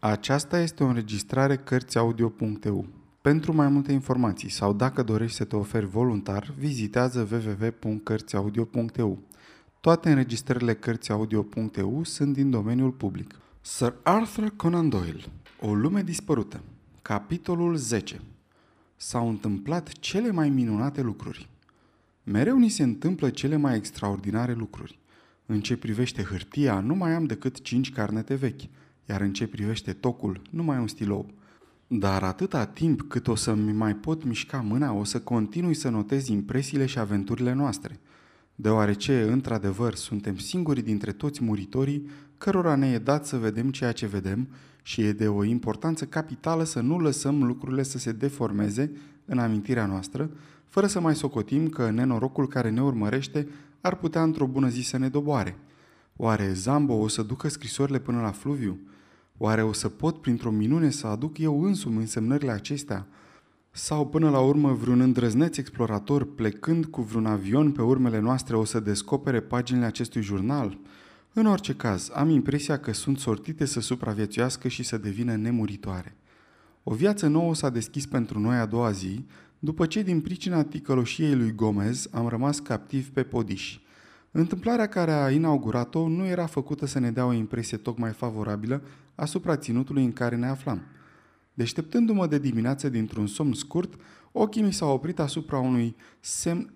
Aceasta este o înregistrare Cărțiaudio.eu. Pentru mai multe informații sau dacă dorești să te oferi voluntar, vizitează www.cărțiaudio.eu. Toate înregistrările Cărțiaudio.eu sunt din domeniul public. Sir Arthur Conan Doyle O lume dispărută Capitolul 10 S-au întâmplat cele mai minunate lucruri. Mereu ni se întâmplă cele mai extraordinare lucruri. În ce privește hârtia, nu mai am decât cinci carnete vechi, iar în ce privește tocul, nu mai un stilou. Dar atâta timp cât o să-mi mai pot mișca mâna, o să continui să notez impresiile și aventurile noastre. Deoarece, într-adevăr, suntem singuri dintre toți muritorii cărora ne e dat să vedem ceea ce vedem și e de o importanță capitală să nu lăsăm lucrurile să se deformeze în amintirea noastră, fără să mai socotim că nenorocul care ne urmărește ar putea într-o bună zi să ne doboare. Oare Zambo o să ducă scrisorile până la fluviu? Oare o să pot printr-o minune să aduc eu însumi însemnările acestea? Sau până la urmă vreun îndrăzneț explorator plecând cu vreun avion pe urmele noastre o să descopere paginile acestui jurnal? În orice caz, am impresia că sunt sortite să supraviețuiască și să devină nemuritoare. O viață nouă s-a deschis pentru noi a doua zi, după ce din pricina ticăloșiei lui Gomez am rămas captiv pe podiși. Întâmplarea care a inaugurat-o nu era făcută să ne dea o impresie tocmai favorabilă asupra ținutului în care ne aflam. Deșteptându-mă de dimineață dintr-un somn scurt, ochii mi s-au oprit asupra unui semn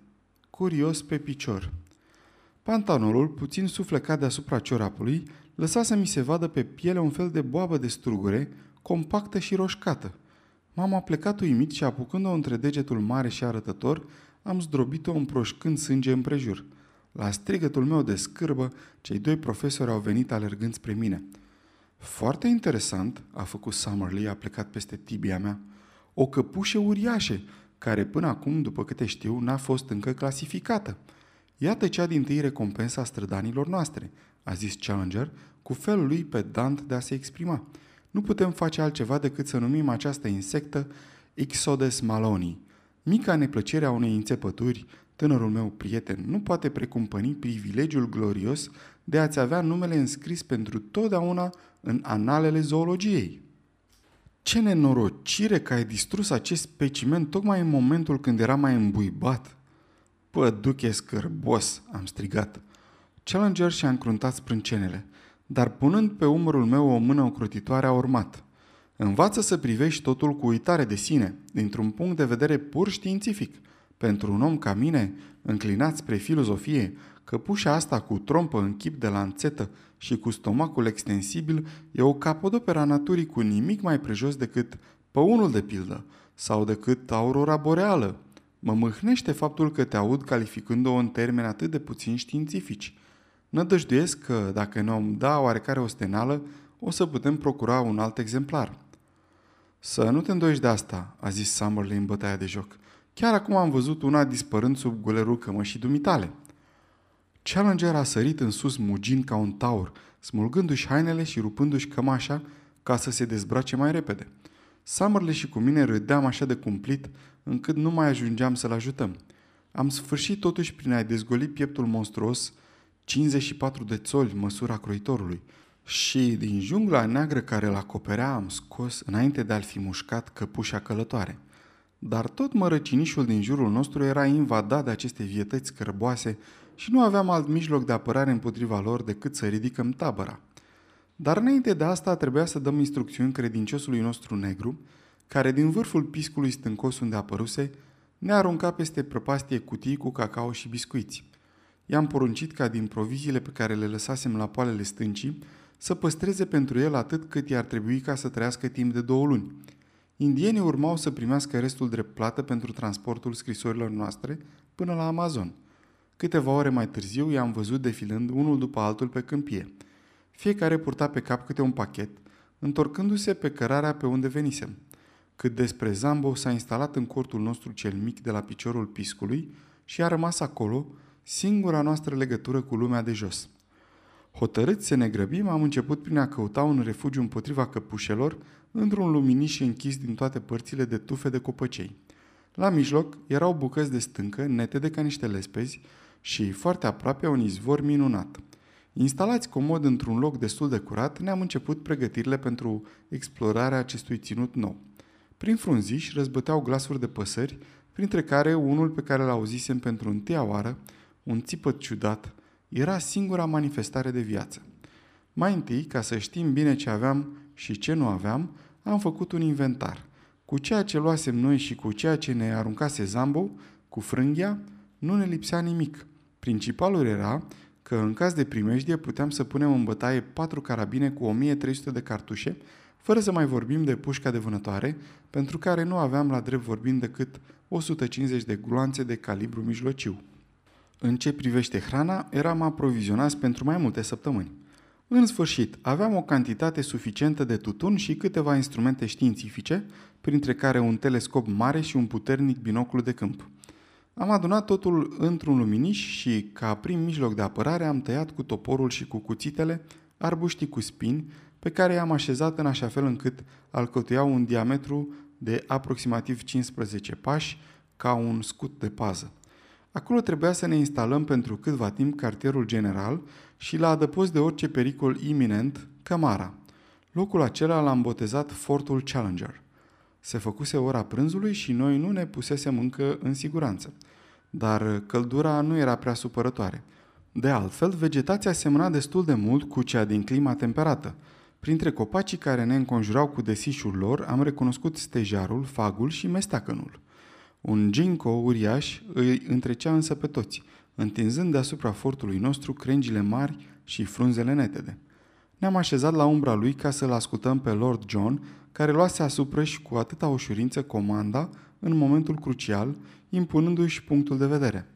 curios pe picior. Pantalonul, puțin suflecat deasupra ciorapului, lăsa să mi se vadă pe piele un fel de boabă de strugure, compactă și roșcată. M-am aplecat uimit și apucând-o între degetul mare și arătător, am zdrobit-o împroșcând sânge împrejur. La strigătul meu de scârbă, cei doi profesori au venit alergând spre mine. Foarte interesant, a făcut Summerlee, a plecat peste tibia mea. O căpușă uriașă, care până acum, după câte știu, n-a fost încă clasificată. Iată cea din tâi recompensa a strădanilor noastre, a zis Challenger, cu felul lui pedant de a se exprima. Nu putem face altceva decât să numim această insectă Ixodes maloni. Mica neplăcere a unei înțepături, tânărul meu prieten, nu poate precumpăni privilegiul glorios de a-ți avea numele înscris pentru totdeauna în analele zoologiei. Ce nenorocire că ai distrus acest specimen tocmai în momentul când era mai îmbuibat. Păduche scârbos, am strigat. Challenger și-a încruntat sprâncenele, dar punând pe umărul meu o mână ocrotitoare a urmat. Învață să privești totul cu uitare de sine, dintr-un punct de vedere pur științific. Pentru un om ca mine, înclinat spre filozofie, căpușa asta cu trompă în chip de lanțetă și cu stomacul extensibil e o capodopera naturii cu nimic mai prejos decât păunul de pildă sau decât aurora boreală. Mă mâhnește faptul că te aud calificând-o în termeni atât de puțin științifici. Nădăjduiesc că, dacă ne-om da oarecare ostenală, o să putem procura un alt exemplar. Să nu te îndoiești de asta, a zis Summerley în bătaia de joc. Chiar acum am văzut una dispărând sub gulerul cămășii dumitale. Challenger a sărit în sus mugind ca un taur, smulgându-și hainele și rupându-și cămașa ca să se dezbrace mai repede. Summerley și cu mine râdeam așa de cumplit încât nu mai ajungeam să-l ajutăm. Am sfârșit totuși prin a-i dezgoli pieptul monstruos, 54 de țoli măsura croitorului, și din jungla neagră care îl acoperea am scos, înainte de a-l fi mușcat, căpușa călătoare. Dar tot mărăcinișul din jurul nostru era invadat de aceste vietăți cărboase și nu aveam alt mijloc de apărare împotriva lor decât să ridicăm tabăra. Dar înainte de asta trebuia să dăm instrucțiuni credinciosului nostru negru, care din vârful piscului stâncos unde apăruse, ne arunca peste prăpastie cutii cu cacao și biscuiți. I-am poruncit ca din proviziile pe care le lăsasem la poalele stâncii să păstreze pentru el atât cât i-ar trebui ca să trăiască timp de două luni. Indienii urmau să primească restul drept plată pentru transportul scrisorilor noastre până la Amazon. Câteva ore mai târziu i-am văzut defilând unul după altul pe câmpie. Fiecare purta pe cap câte un pachet, întorcându-se pe cărarea pe unde venisem. Cât despre Zambo s-a instalat în cortul nostru cel mic de la piciorul piscului și a rămas acolo, singura noastră legătură cu lumea de jos. Hotărât să ne grăbim, am început prin a căuta un refugiu împotriva căpușelor într-un luminiș închis din toate părțile de tufe de copăcei. La mijloc erau bucăți de stâncă, netede ca niște lespezi și foarte aproape un izvor minunat. Instalați comod într-un loc destul de curat, ne-am început pregătirile pentru explorarea acestui ținut nou. Prin frunziși răzbăteau glasuri de păsări, printre care unul pe care l-auzisem pentru întâia oară, un țipăt ciudat, era singura manifestare de viață. Mai întâi, ca să știm bine ce aveam și ce nu aveam, am făcut un inventar. Cu ceea ce luasem noi și cu ceea ce ne aruncase Zambo, cu frânghia, nu ne lipsea nimic. Principalul era că în caz de primejdie puteam să punem în bătaie patru carabine cu 1300 de cartușe, fără să mai vorbim de pușca de vânătoare, pentru care nu aveam la drept vorbind decât 150 de gloanțe de calibru mijlociu. În ce privește hrana, eram aprovizionați pentru mai multe săptămâni. În sfârșit, aveam o cantitate suficientă de tutun și câteva instrumente științifice, printre care un telescop mare și un puternic binoclu de câmp. Am adunat totul într-un luminiș și, ca prim mijloc de apărare, am tăiat cu toporul și cu cuțitele arbuștii cu spini, pe care i-am așezat în așa fel încât alcătuiau un diametru de aproximativ 15 pași, ca un scut de pază. Acolo trebuia să ne instalăm pentru câtva timp cartierul general și la adăpost de orice pericol iminent, cămara. Locul acela l-am botezat Fortul Challenger. Se făcuse ora prânzului și noi nu ne pusesem încă în siguranță. Dar căldura nu era prea supărătoare. De altfel, vegetația semăna destul de mult cu cea din clima temperată. Printre copacii care ne înconjurau cu desișul lor, am recunoscut stejarul, fagul și mestacănul. Un ginkgo uriaș îi întrecea însă pe toți, întinzând deasupra fortului nostru crengile mari și frunzele netede. Ne-am așezat la umbra lui ca să-l ascultăm pe Lord John, care luase asupra și cu atâta ușurință comanda în momentul crucial, impunându-și punctul de vedere.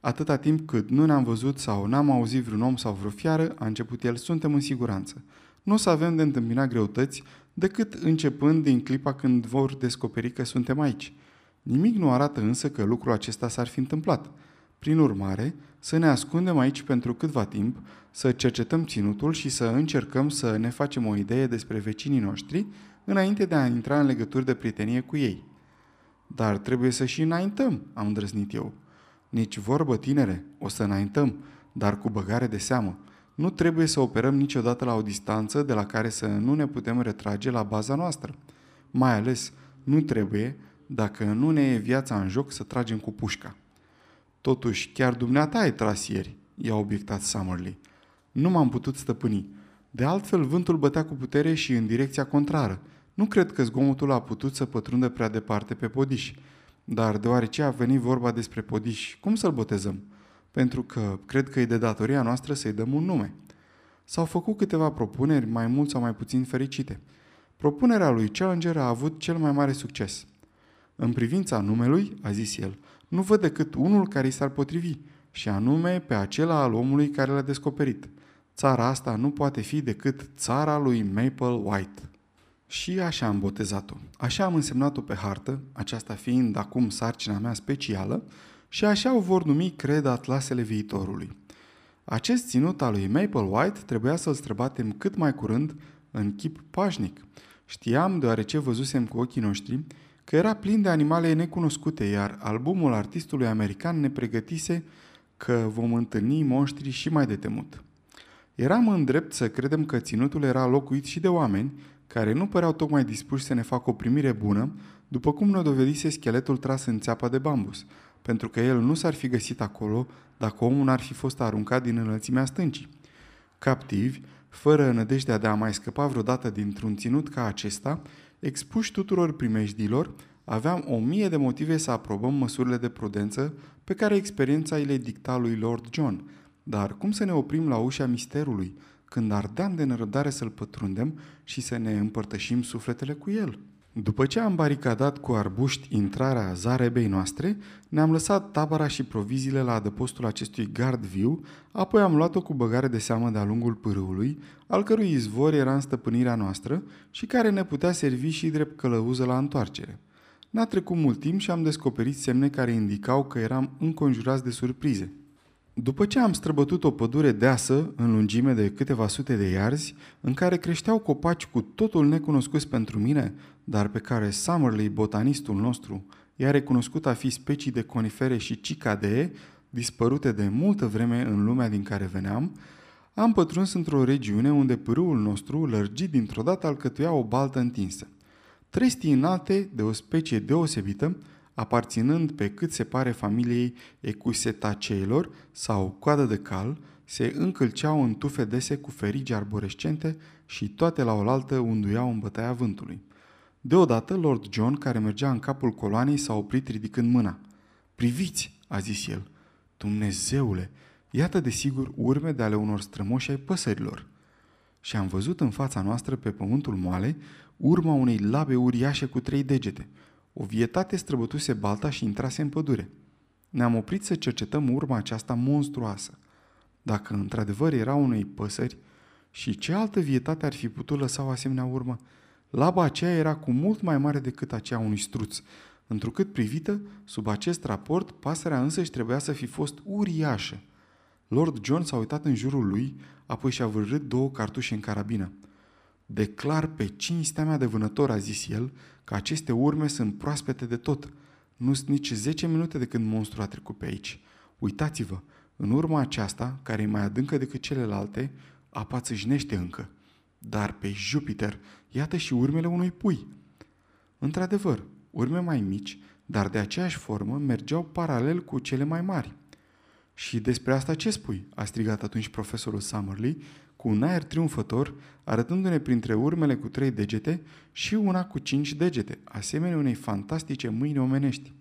Atâta timp cât nu ne-am văzut sau n-am auzit vreun om sau vreo fiară, a început el, suntem în siguranță. Nu o să avem de întâmpinat greutăți decât începând din clipa când vor descoperi că suntem aici. Nimic nu arată însă că lucrul acesta s-ar fi întâmplat. Prin urmare, să ne ascundem aici pentru câtva timp, să cercetăm ținutul și să încercăm să ne facem o idee despre vecinii noștri înainte de a intra în legături de prietenie cu ei. Dar trebuie să și înaintăm, am îndrăznit eu. Nici vorbă, tinere, o să înaintăm, dar cu băgare de seamă. Nu trebuie să operăm niciodată la o distanță de la care să nu ne putem retrage la baza noastră. Mai ales, nu trebuie, dacă nu ne e viața în joc, să tragem cu pușca. Totuși, chiar dumneata ai tras ieri, i-a obiectat Summerly. Nu m-am putut stăpâni. De altfel, vântul bătea cu putere și în direcția contrară. Nu cred că zgomotul a putut să pătrundă prea departe pe podiș. Dar deoarece a venit vorba despre podiș, cum să-l botezăm? Pentru că cred că e de datoria noastră să-i dăm un nume. S-au făcut câteva propuneri, mai mult sau mai puțin fericite. Propunerea lui Challenger a avut cel mai mare succes. În privința numelui, a zis el, nu văd decât unul care i s-ar potrivi, și anume pe acela al omului care l-a descoperit. Țara asta nu poate fi decât țara lui Maple White. Și așa am botezat-o. Așa am însemnat-o pe hartă, aceasta fiind acum sarcina mea specială, și așa o vor numi, cred, atlasele viitorului. Acest ținut al lui Maple White trebuia să-l străbatem cât mai curând în chip pașnic. Știam, deoarece văzusem cu ochii noștri, că era plin de animale necunoscute, iar albumul artistului american ne pregătise că vom întâlni monștri și mai de temut. Eram în drept să credem că ținutul era locuit și de oameni care nu păreau tocmai dispuși să ne facă o primire bună, după cum ne dovedise scheletul tras în țeapa de bambus, pentru că el nu s-ar fi găsit acolo dacă omul n-ar fi fost aruncat din înălțimea stâncii. Captivi, fără nădejdea de a mai scăpa vreodată dintr-un ținut ca acesta, expuși tuturor primejdilor, aveam o mie de motive să aprobăm măsurile de prudență pe care experiența îi le dicta lui Lord John. Dar cum să ne oprim la ușa misterului, când ardeam de nerăbdare să-l pătrundem și să ne împărtășim sufletele cu el? După ce am baricadat cu arbuști intrarea zarebei noastre, ne-am lăsat tabăra și proviziile la adăpostul acestui gard viu, apoi am luat-o cu băgare de seamă de-a lungul pârâului, al cărui izvor era în stăpânirea noastră și care ne putea servi și drept călăuză la întoarcere. N-a trecut mult timp și am descoperit semne care indicau că eram înconjurați de surprize. După ce am străbătut o pădure deasă, în lungime de câteva sute de iarzi, în care creșteau copaci cu totul necunoscuți pentru mine, dar pe care Summerley, botanistul nostru, i-a recunoscut a fi specii de conifere și cicadee, dispărute de multă vreme în lumea din care veneam, am pătruns într-o regiune unde pârâul nostru, lărgit dintr-o dată, alcătuia o baltă întinsă. Trestii înalte, de o specie deosebită, aparținând pe cât se pare familiei ecusetaceilor sau coadă de cal, se încălceau în tufe dese cu ferigi arborescente și toate la oaltă unduiau în bătaia vântului. Deodată, Lord John, care mergea în capul coloanei, s-a oprit ridicând mâna. Priviți, a zis el. Dumnezeule, iată de sigur urme de ale unor strămoși ai păsărilor. Și am văzut în fața noastră pe pământul moale urma unei labe uriașe cu trei degete. O vietate străbătuse balta și intrase în pădure. Ne-am oprit să cercetăm urma aceasta monstruoasă. Dacă într-adevăr era unei păsări, și ce altă vietate ar fi putut lăsa o asemenea urmă? Laba aceea era cu mult mai mare decât aceea unui struț, întrucât privită, sub acest raport, pasărea însăși trebuia să fi fost uriașă. Lord John s-a uitat în jurul lui, apoi și-a vârât două cartușe în carabină. Declar pe cinstea mea de vânător, a zis el, că aceste urme sunt proaspete de tot. Nu sunt nici 10 minute de când monstru a trecut pe aici. Uitați-vă, în urma aceasta, care e mai adâncă decât celelalte, apa țâșnește încă. Dar pe Jupiter, iată și urmele unui pui. Într-adevăr, urme mai mici, dar de aceeași formă, mergeau paralel cu cele mai mari. Și despre asta ce spui?" a strigat atunci profesorul Summerlee, cu un aer triumfător, arătându-ne printre urmele cu trei degete și una cu cinci degete, asemenea unei fantastice mâini omenești.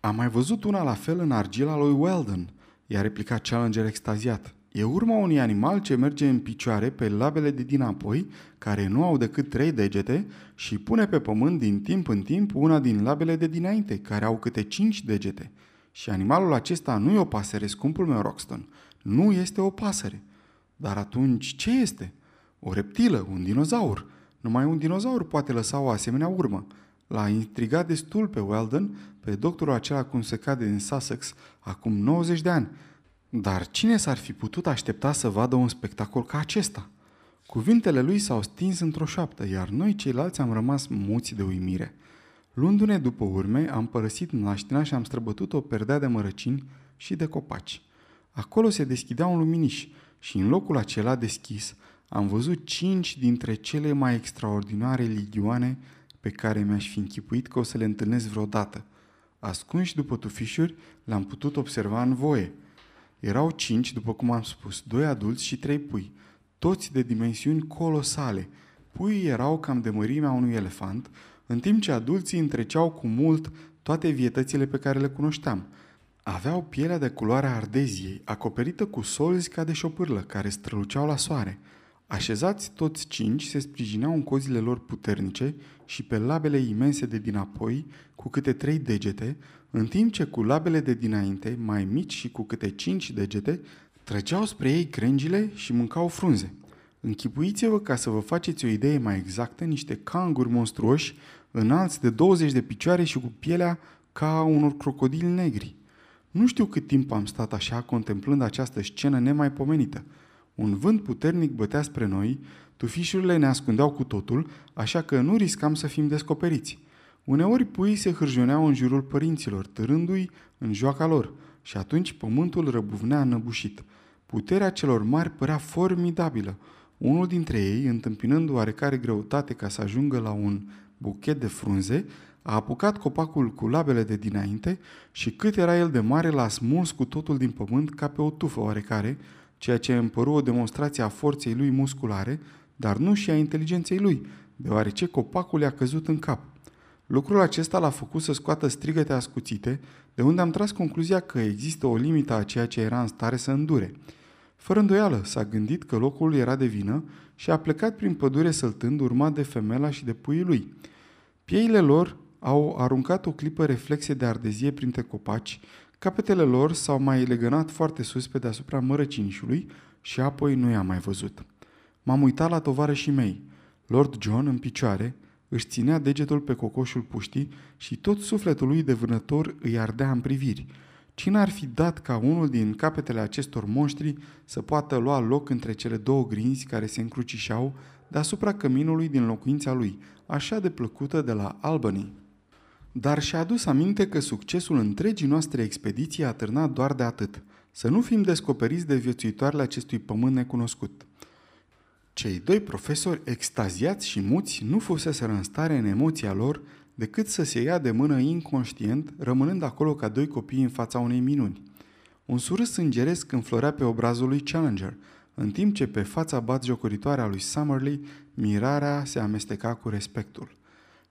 Am mai văzut una la fel în argila lui Weldon, i-a replicat Challenger extaziat. E urma unui animal ce merge în picioare pe labele de dinapoi, care nu au decât trei degete, și pune pe pământ din timp în timp una din labele de dinainte, care au câte cinci degete. Și animalul acesta nu e o pasăre, scumpul meu Roxton. Nu este o pasăre. Dar atunci ce este? O reptilă, un dinozaur. Numai un dinozaur poate lăsa o asemenea urmă. L-a intrigat destul pe Weldon, pe doctorul acela cum se cade în Sussex, acum 90 de ani, dar cine s-ar fi putut aștepta să vadă un spectacol ca acesta? Cuvintele lui s-au stins într-o șoaptă, iar noi ceilalți am rămas muți de uimire. Luându-ne după urme, am părăsit naștina și am străbătut o perdea de mărăcini și de copaci. Acolo se deschidea un luminiș și în locul acela deschis am văzut cinci dintre cele mai extraordinare ligioane pe care mi-aș fi închipuit că o să le întâlnesc vreodată. Ascunși după tufișuri, le-am putut observa în voie – erau cinci, după cum am spus, doi adulți și trei pui, toți de dimensiuni colosale. Puii erau cam de mărimea unui elefant, în timp ce adulții întreceau cu mult toate vietățile pe care le cunoșteam. Aveau pielea de culoare ardeziei, acoperită cu solzi ca de șopârlă, care străluceau la soare. Așezați toți cinci se sprijineau în cozile lor puternice și pe labele imense de dinapoi, cu câte trei degete, în timp ce cu labele de dinainte, mai mici și cu câte cinci degete, trăgeau spre ei crengile și mâncau frunze. Închipuiți-vă ca să vă faceți o idee mai exactă niște canguri monstruoși, înalți de 20 de picioare și cu pielea ca unor crocodili negri. Nu știu cât timp am stat așa contemplând această scenă nemaipomenită. Un vânt puternic bătea spre noi, tufișurile ne ascundeau cu totul, așa că nu riscam să fim descoperiți. Uneori puii se hârjoneau în jurul părinților, târându-i în joaca lor, și atunci pământul răbuvnea înăbușit. Puterea celor mari părea formidabilă. Unul dintre ei, întâmpinând oarecare greutate ca să ajungă la un buchet de frunze, a apucat copacul cu labele de dinainte și cât era el de mare l-a smuls cu totul din pământ ca pe o tufă oarecare, ceea ce împăru o demonstrație a forței lui musculare, dar nu și a inteligenței lui, deoarece copacul i-a căzut în cap. Lucrul acesta l-a făcut să scoată strigăte ascuțite, de unde am tras concluzia că există o limită a ceea ce era în stare să îndure. Fără îndoială, s-a gândit că locul era de vină și a plecat prin pădure săltând, urmat de femela și de puii lui. Pieile lor au aruncat o clipă reflexe de ardezie printre copaci, capetele lor s-au mai legănat foarte sus pe deasupra mărăcinișului și apoi nu i-am mai văzut. M-am uitat la tovarășii mei. Lord John, în picioare, își ținea degetul pe cocoșul puștii și tot sufletul lui de vânător îi ardea în priviri. Cine ar fi dat ca unul din capetele acestor monștri să poată lua loc între cele două grinzi care se încrucișau deasupra căminului din locuința lui, așa de plăcută de la Albany? Dar și-a adus aminte că succesul întregii noastre expediții a târnat doar de atât, să nu fim descoperiți de viețuitoarele acestui pământ necunoscut. Cei doi profesori, extaziați și muți, nu fuseseră în stare în emoția lor decât să se ia de mână inconștient, rămânând acolo ca doi copii în fața unei minuni. Un surâs îngeresc înflorea pe obrazul lui Challenger, în timp ce pe fața batjocoritoare a lui Summerlee, mirarea se amesteca cu respectul.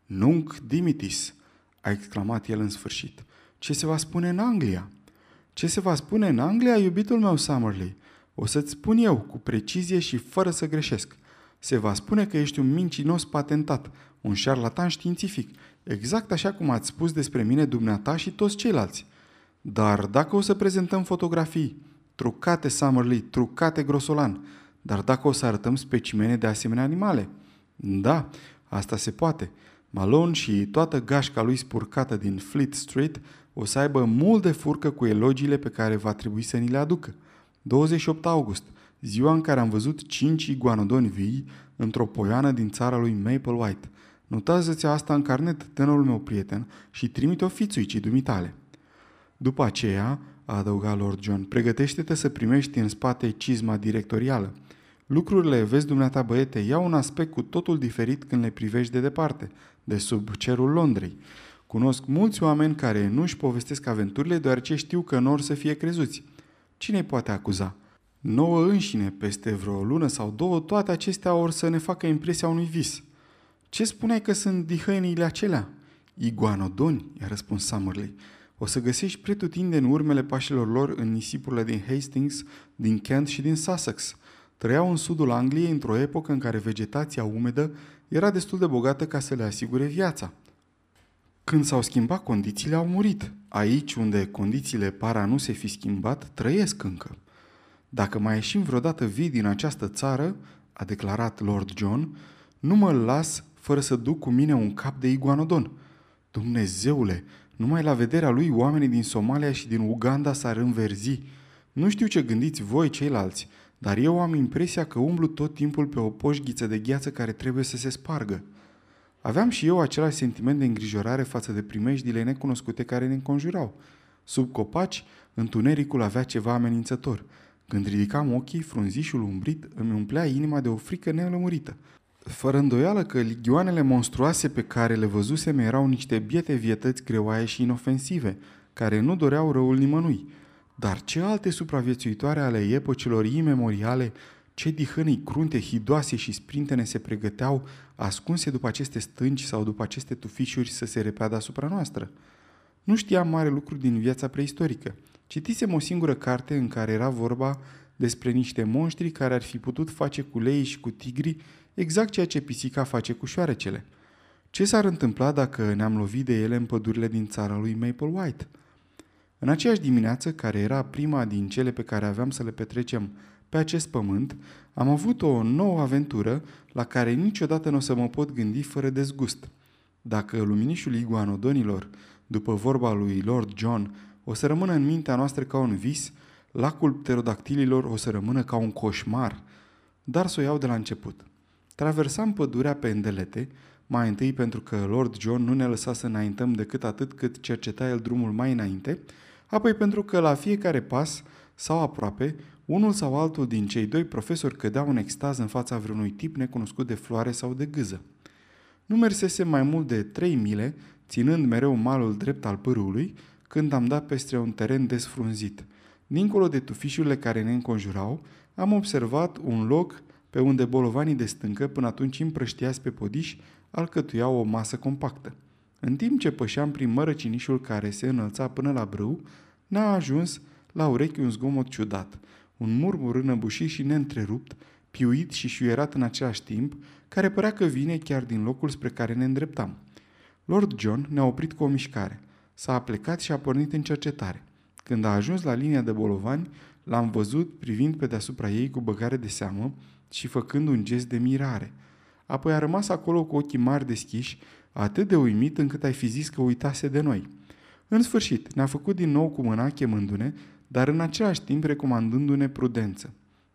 Nunc dimitis, a exclamat el în sfârșit. Ce se va spune în Anglia? Ce se va spune în Anglia, iubitul meu Summerlee? O să-ți spun eu, cu precizie și fără să greșesc. Se va spune că ești un mincinos patentat, un șarlatan științific, exact așa cum ați spus despre mine dumneata și toți ceilalți. Dar dacă o să prezentăm fotografii, trucate Summerlee, trucate grosolan, dar dacă o să arătăm specimene de asemenea animale, da, asta se poate. Malone și toată gașca lui spurcată din Fleet Street o să aibă mult de furcă cu elogiile pe care va trebui să ni le aducă. 28 august, ziua în care am văzut 5 iguanodoni vii într-o poiană din țara lui Maple White. Notează-ți asta în carnet, tânărul meu prieten, și trimite-o fițuicii dumitale. După aceea, a adăugat Lord John, pregătește-te să primești în spate cizma directorială. Lucrurile, vezi dumneata băiete, iau un aspect cu totul diferit când le privești de departe, de sub cerul Londrei. Cunosc mulți oameni care nu își povestesc aventurile deoarece știu că nu or să fie crezuți. Cine poate acuza? Nouă înșine, peste vreo lună sau două, toate acestea or să ne facă impresia unui vis. Ce spuneai că sunt dihăinile acelea? Iguanodoni, i-a răspuns Summerley. O să găsești pretutindeni urmele pașilor lor în nisipurile din Hastings, din Kent și din Sussex. Trăiau în sudul Angliei într-o epocă în care vegetația umedă era destul de bogată ca să le asigure viața. Când s-au schimbat condițiile, au murit. Aici, unde condițiile par a nu se fi schimbat, trăiesc încă. Dacă mai ieșim vreodată vii din această țară, a declarat Lord John, nu mă las fără să duc cu mine un cap de iguanodon. Dumnezeule, numai la vederea lui oamenii din Somalia și din Uganda s-ar înverzi. Nu știu ce gândiți voi ceilalți, dar eu am impresia că umblu tot timpul pe o poșghiță de gheață care trebuie să se spargă. Aveam și eu același sentiment de îngrijorare față de primejdile necunoscute care ne înconjurau. Sub copaci, întunericul avea ceva amenințător. Când ridicam ochii, frunzișul umbrit îmi umplea inima de o frică nelămurită. Fără îndoială că ligioanele monstruoase pe care le văzusem erau niște biete vietăți greoaie și inofensive, care nu doreau răul nimănui. Dar ce alte supraviețuitoare ale epocilor imemoriale, ce dihănii crunte, hidoase și sprintene se pregăteau, ascunse după aceste stânci sau după aceste tufișuri să se repeadă asupra noastră? Nu știam mare lucru din viața preistorică. Citisem o singură carte în care era vorba despre niște monștri care ar fi putut face cu lei și cu tigri exact ceea ce pisica face cu șoarecele. Ce s-ar întâmpla dacă ne-am lovit de ele în pădurile din țara lui Maple White? În aceeași dimineață, care era prima din cele pe care aveam să le petrecem pe acest pământ, am avut o nouă aventură la care niciodată nu o să mă pot gândi fără dezgust. Dacă luminișul iguanodonilor, după vorba lui Lord John, o să rămână în mintea noastră ca un vis, lacul pterodactililor o să rămână ca un coșmar, dar să o iau de la început. Traversam pădurea pe îndelete, mai întâi pentru că Lord John nu ne lăsa să înaintăm decât atât cât cerceta el drumul mai înainte, apoi pentru că la fiecare pas sau aproape, unul sau altul din cei doi profesori cădeau în extaz în fața vreunui tip necunoscut de floare sau de gâză. Nu mersese mai mult de trei mile, ținând mereu malul drept al pârâului, când am dat peste un teren desfrunzit. Dincolo de tufișurile care ne înconjurau, am observat un loc pe unde bolovanii de stâncă, până atunci împrăștiați pe podiș, alcătuiau o masă compactă. În timp ce pășeam prin mărăcinișul care se înălța până la brâu, n-a ajuns la urechi un zgomot ciudat, un murmur înăbușit și neîntrerupt, piuit și șuierat în același timp, care părea că vine chiar din locul spre care ne îndreptam. Lord John ne-a oprit cu o mișcare. S-a plecat și a pornit în cercetare. Când a ajuns la linia de bolovani, l-am văzut privind pe deasupra ei cu băgare de seamă și făcând un gest de mirare. Apoi a rămas acolo cu ochii mari deschiși, atât de uimit încât ai fi zis că uitase de noi. În sfârșit, ne-a făcut din nou cu mâna chemându-ne, dar în același timp recomandându-ne prudență.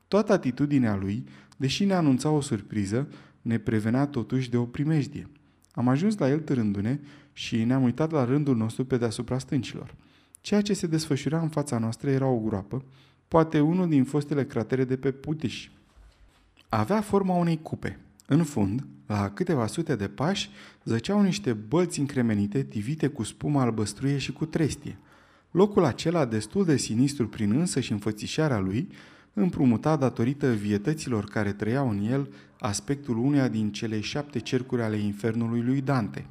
Toată atitudinea lui, deși ne anunța o surpriză, ne prevenea totuși de o primejdie. Am ajuns la el târându-ne și ne-am uitat la rândul nostru pe deasupra stâncilor. Ceea ce se desfășura în fața noastră era o groapă, poate unul din fostele cratere de pe Puteș. Avea forma unei cupe. În fund, la câteva sute de pași, zăceau niște bălți încremenite, tivite cu spumă albăstruie și cu trestie. Locul acela, destul de sinistru prin însă și înfățișarea lui, împrumuta datorită vietăților care trăiau în el aspectul uneia din cele șapte cercuri ale infernului lui Dante.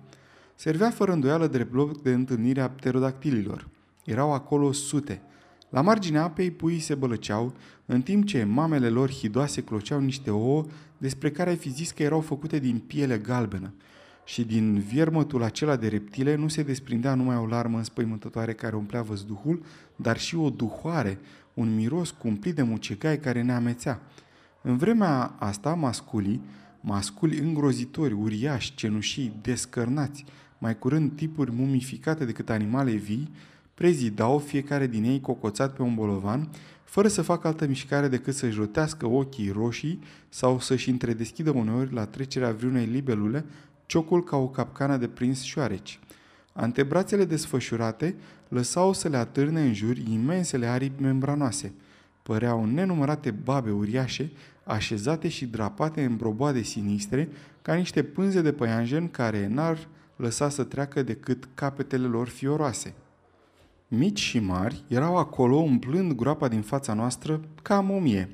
Servea fără îndoială drept loc de întâlnire a pterodactililor. Erau acolo sute. La marginea apei puii se bălăceau, în timp ce mamele lor hidoase cloceau niște ouă despre care ai fi zis că erau făcute din piele galbenă. Și din viermătul acela de reptile nu se desprindea numai o larmă înspăimântătoare care umplea văzduhul, dar și o duhoare, un miros cumplit de mucegai care ne amețea. În vremea asta, masculii, masculi îngrozitori, uriași, cenușii, descărnați, mai curând tipuri mumificate decât animale vii, prezidau fiecare din ei cocoțat pe un bolovan, fără să facă altă mișcare decât să-și rotească ochii roșii sau să-și întredeschidă uneori la trecerea vreunei libelule ciocul ca o capcană de prins șoareci. Antebrațele desfășurate lăsau să le atârne în jur imensele aripi membranoase. Păreau nenumărate babe uriașe, așezate și drapate în broboade sinistre, ca niște pânze de păianjen care n-ar lăsa să treacă decât capetele lor fioroase. Mici și mari erau acolo umplând groapa din fața noastră ca momie.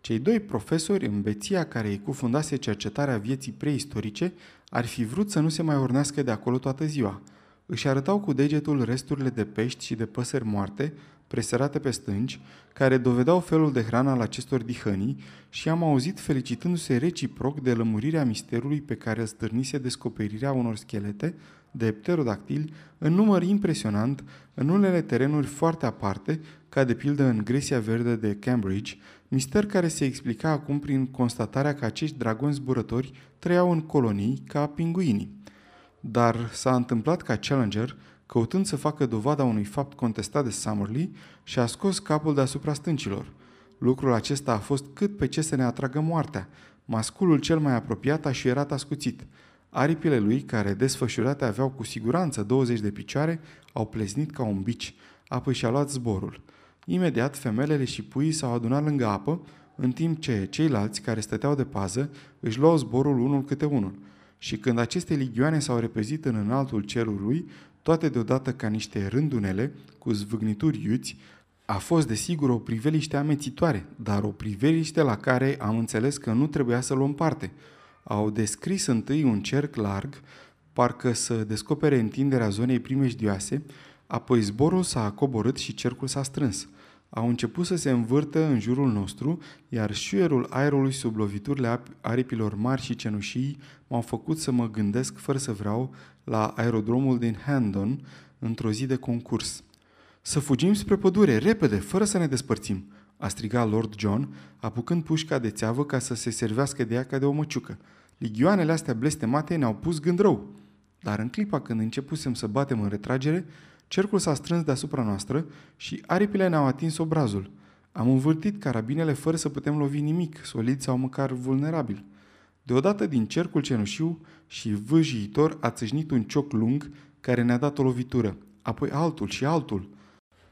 Cei doi profesori în beția care îi cufundase cercetarea vieții preistorice ar fi vrut să nu se mai urnească de acolo toată ziua. Își arătau cu degetul resturile de pești și de păsări moarte, presărate pe stânci, care dovedeau felul de hrană al acestor dihănii și am auzit felicitându-se reciproc de lămurirea misterului pe care îl stârnise descoperirea unor schelete de pterodactili în număr impresionant în unele terenuri foarte aparte, ca de pildă în Grecia Verde de Cambridge, mister care se explica acum prin constatarea că acești dragoni zburători trăiau în colonii ca pinguinii. Dar s-a întâmplat ca Challenger, căutând să facă dovada unui fapt contestat de Summerlee, și-a scos capul deasupra stâncilor. Lucrul acesta a fost cât pe ce să ne atragă moartea. Masculul cel mai apropiat a șuierat ascuțit. Aripile lui, care desfășurate aveau cu siguranță 20 de picioare, au pleznit ca un bici, apoi și-a luat zborul. Imediat, femelele și puii s-au adunat lângă apă, în timp ce ceilalți, care stăteau de pază, își luau zborul unul câte unul. Și când aceste ligioane s-au repezit în înaltul cerului, toate deodată ca niște rândunele, cu zvâgnituri iuți, a fost desigur o priveliște amețitoare, dar o priveliște la care am înțeles că nu trebuia să luăm parte. Au descris întâi un cerc larg, parcă să descopere întinderea zonei primejdioase, apoi zborul s-a coborât și cercul s-a strâns – au început să se învârtă în jurul nostru, iar șuierul aerului sub loviturile aripilor mari și cenușii m-au făcut să mă gândesc, fără să vreau, la aerodromul din Handon, într-o zi de concurs. Să fugim spre pădure, repede, fără să ne despărțim!" a strigat Lord John, apucând pușca de țeavă ca să se servească de ea ca de o măciucă. Ligioanele astea blestemate ne-au pus gând rău. Dar în clipa când începusem să batem în retragere, Cercul s-a strâns deasupra noastră și aripile ne-au atins obrazul. Am învârtit carabinele fără să putem lovi nimic, solid sau măcar vulnerabil. Deodată din cercul cenușiu și vâjiitor a țâșnit un cioc lung care ne-a dat o lovitură, apoi altul și altul.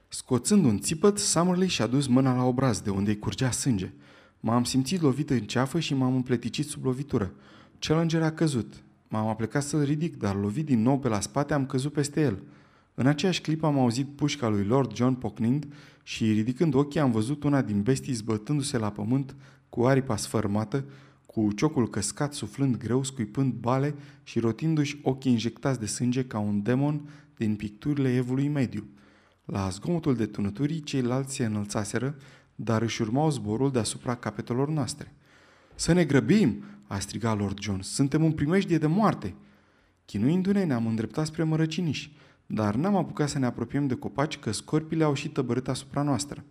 Scoțând un țipăt, Summerley și-a dus mâna la obraz, de unde îi curgea sânge. M-am simțit lovit în ceafă și m-am împleticit sub lovitură. Challenger a căzut. M-am aplecat să-l ridic, dar lovit din nou pe la spate am căzut peste el. În aceeași clipă am auzit pușca lui Lord John pocnind și, ridicând ochii, am văzut una din bestii zbătându-se la pământ cu aripa sfărmată, cu ciocul căscat, suflând greu, scuipând bale și rotindu-și ochii injectați de sânge ca un demon din picturile evului mediu. La zgomotul de tunăturii, ceilalți se înălțaseră, dar își urmau zborul deasupra capetelor noastre. Să ne grăbim!" A strigat Lord John. Suntem în primejdie de moarte!" Chinuindu-ne, ne-am îndreptat spre mărăciniși. Dar n-am apucat să ne apropiem de copaci că scorpile au și tăbărât asupra noastră.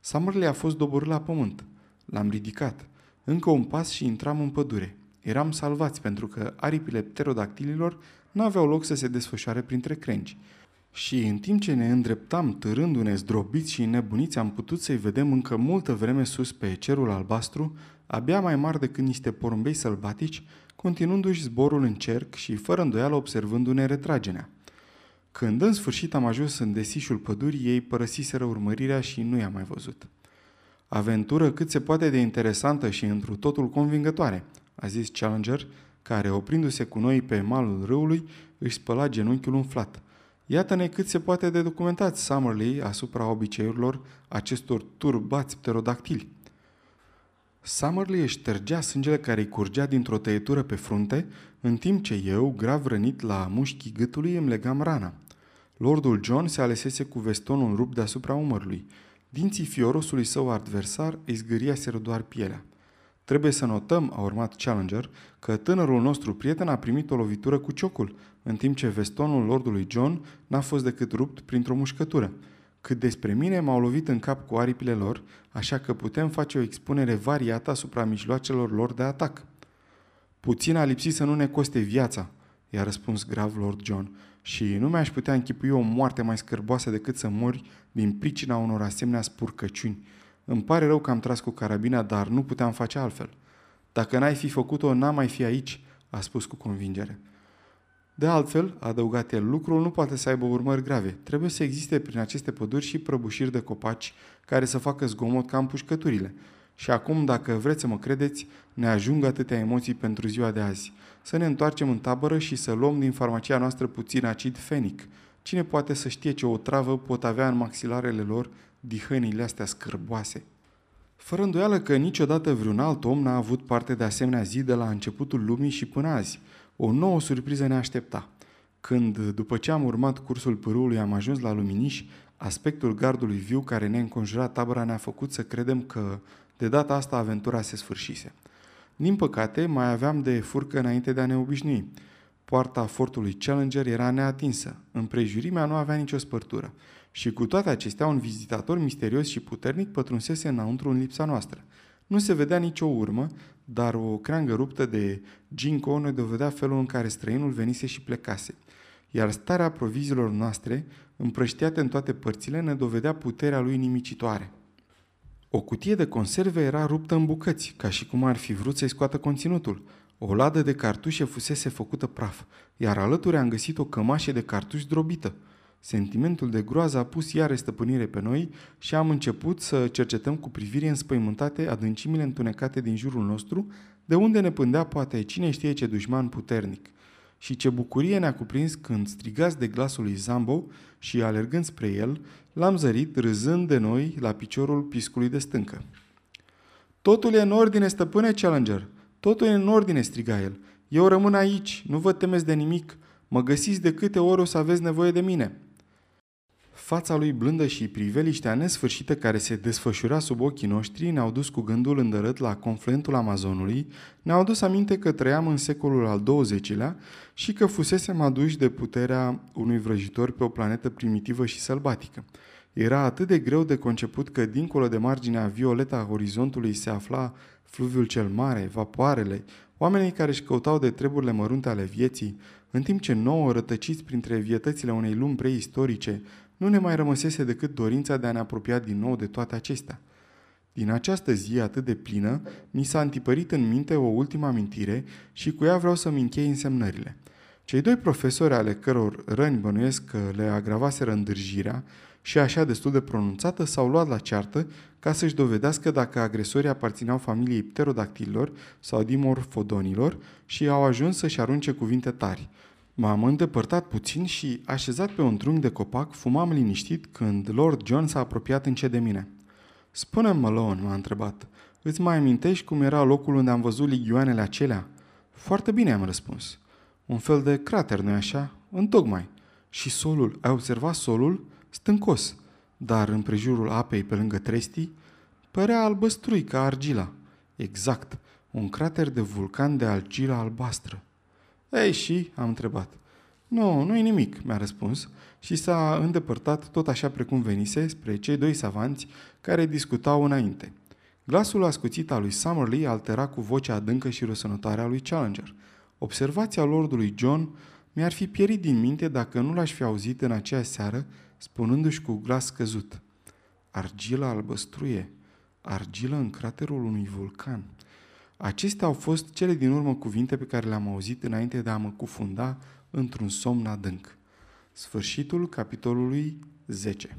Summerley a fost doborât la pământ. L-am ridicat. Încă un pas și intram în pădure. Eram salvați pentru că aripile pterodactililor nu aveau loc să se desfășoare printre crengi. Și în timp ce ne îndreptam târându-ne zdrobiți și nebuniți, am putut să-i vedem încă multă vreme sus pe cerul albastru, abia mai mari decât niște porumbei sălbatici, continuându-și zborul în cerc și fără îndoială observându-ne retragerea. Când în sfârșit am ajuns în desișul pădurii, ei părăsiseră urmărirea și nu i-am mai văzut. Aventură cât se poate de interesantă și întru totul convingătoare, a zis Challenger, care, oprindu-se cu noi pe malul râului, își spăla genunchiul umflat. Iată-ne cât se poate de documentat Summerlee asupra obiceiurilor acestor turbați pterodactili. Summerlee își ștergea sângele care îi curgea dintr-o tăietură pe frunte, în timp ce eu, grav rănit la mușchii gâtului, îmi legam rana. Lordul John se alesese cu vestonul rupt deasupra umărului. Dinții fiorosului său adversar îi zgâriaseră doar pielea. Trebuie să notăm, a urmat Challenger, că tânărul nostru prieten a primit o lovitură cu ciocul, în timp ce vestonul lordului John n-a fost decât rupt printr-o mușcătură. Cât despre mine, m-au lovit în cap cu aripile lor, așa că putem face o expunere variată asupra mijloacelor lor de atac. Puțin a lipsit să nu ne coste viața, i-a răspuns grav Lord John, și nu mi-aș putea închipui o moarte mai scârboasă decât să mori din pricina unor asemenea spurcăciuni. Îmi pare rău că am tras cu carabina, dar nu puteam face altfel. Dacă n-ai fi făcut-o, n-am mai fi aici, a spus cu convingere. De altfel, a adăugat el, lucrul nu poate să aibă urmări grave. Trebuie să existe prin aceste păduri și prăbușiri de copaci care să facă zgomot ca împușcăturile. Și acum, dacă vreți să mă credeți, ne ajung atâtea emoții pentru ziua de azi. Să ne întoarcem în tabără și să luăm din farmacia noastră puțin acid fenic. Cine poate să știe ce o travă pot avea în maxilarele lor dihănile astea scârboase? Fără îndoială că niciodată vreun alt om n-a avut parte de asemenea zi de la începutul lumii și până azi. O nouă surpriză ne aștepta. Când, după ce am urmat cursul pârâului, am ajuns la Luminiș, aspectul gardului viu care ne înconjura tabăra ne-a făcut să credem că de data asta aventura se sfârșise. Din păcate, mai aveam de furcă înainte de a ne obișnui. Poarta fortului Challenger era neatinsă. Împrejurimea nu avea nicio spărtură. Și cu toate acestea, un vizitator misterios și puternic pătrunsese înăuntru în lipsa noastră. Nu se vedea nicio urmă, dar o creangă ruptă de ginkgo ne dovedea felul în care străinul venise și plecase. Iar starea proviziilor noastre, împrăștiate în toate părțile, ne dovedea puterea lui nimicitoare. O cutie de conserve era ruptă în bucăți, ca și cum ar fi vrut să-i scoată conținutul. O ladă de cartușe fusese făcută praf, iar alături am găsit o cămașă de cartuși drobită – Sentimentul de groază a pus iară stăpânire pe noi și am început să cercetăm cu privire înspăimântate adâncimile întunecate din jurul nostru, de unde ne pândea poate cine știe ce dușman puternic. Și ce bucurie ne-a cuprins când, strigați de glasul lui Zambo și alergând spre el, l-am zărit râzând de noi la piciorul piscului de stâncă. Totul e în ordine, stăpâne Challenger! Totul e în ordine, striga el. Eu rămân aici, nu vă temeți de nimic. Mă găsiți de câte ori o să aveți nevoie de mine. Fața lui blândă și priveliștea nesfârșită care se desfășura sub ochii noștri ne-au dus cu gândul îndărât la confluentul Amazonului, ne-au dus aminte că trăiam în secolul al XX-lea și că fusesem aduși de puterea unui vrăjitor pe o planetă primitivă și sălbatică. Era atât de greu de conceput că dincolo de marginea violetă a orizontului se afla fluviul cel mare, vapoarele, oamenii care își căutau de treburile mărunte ale vieții, în timp ce nouă, rătăciți printre vietățile unei lumi preistorice, nu ne mai rămăsese decât dorința de a ne apropia din nou de toate acestea. Din această zi atât de plină, mi s-a întipărit în minte o ultimă amintire și cu ea vreau să-mi închei însemnările. Cei doi profesori ale căror răni bănuiesc că le agravaseră îndârjirea și așa destul de pronunțată s-au luat la ceartă ca să-și dovedească dacă agresorii aparțineau familiei pterodactililor sau dimorfodonilor și au ajuns să-și arunce cuvinte tari – M-am îndepărtat puțin și, așezat pe un trunchi de copac, fumam liniștit când Lord John s-a apropiat încet de mine. Spune-mi, Malone, m-a întrebat, îți mai amintești cum era locul unde am văzut ligioanele acelea? Foarte bine, am răspuns. Un fel de crater, nu-i așa? Întocmai. Și solul, ai observat solul? Stâncos, dar în prejurul apei pe lângă trestii, părea albăstrui ca argila. Exact, un crater de vulcan de argila albastră. Ei, și? am întrebat. Nu, nu e nimic, mi-a răspuns și s-a îndepărtat tot așa precum venise spre cei doi savanți care discutau înainte. Glasul ascuțit al lui Summerlee altera cu vocea adâncă și răsănătoare a lui Challenger. Observația lordului John mi-ar fi pierit din minte dacă nu l-aș fi auzit în aceea seară spunându-și cu glas scăzut. Argila albăstruie, argilă în craterul unui vulcan. Acestea au fost cele din urmă cuvinte pe care le-am auzit înainte de a mă cufunda într-un somn adânc. Sfârșitul capitolului 10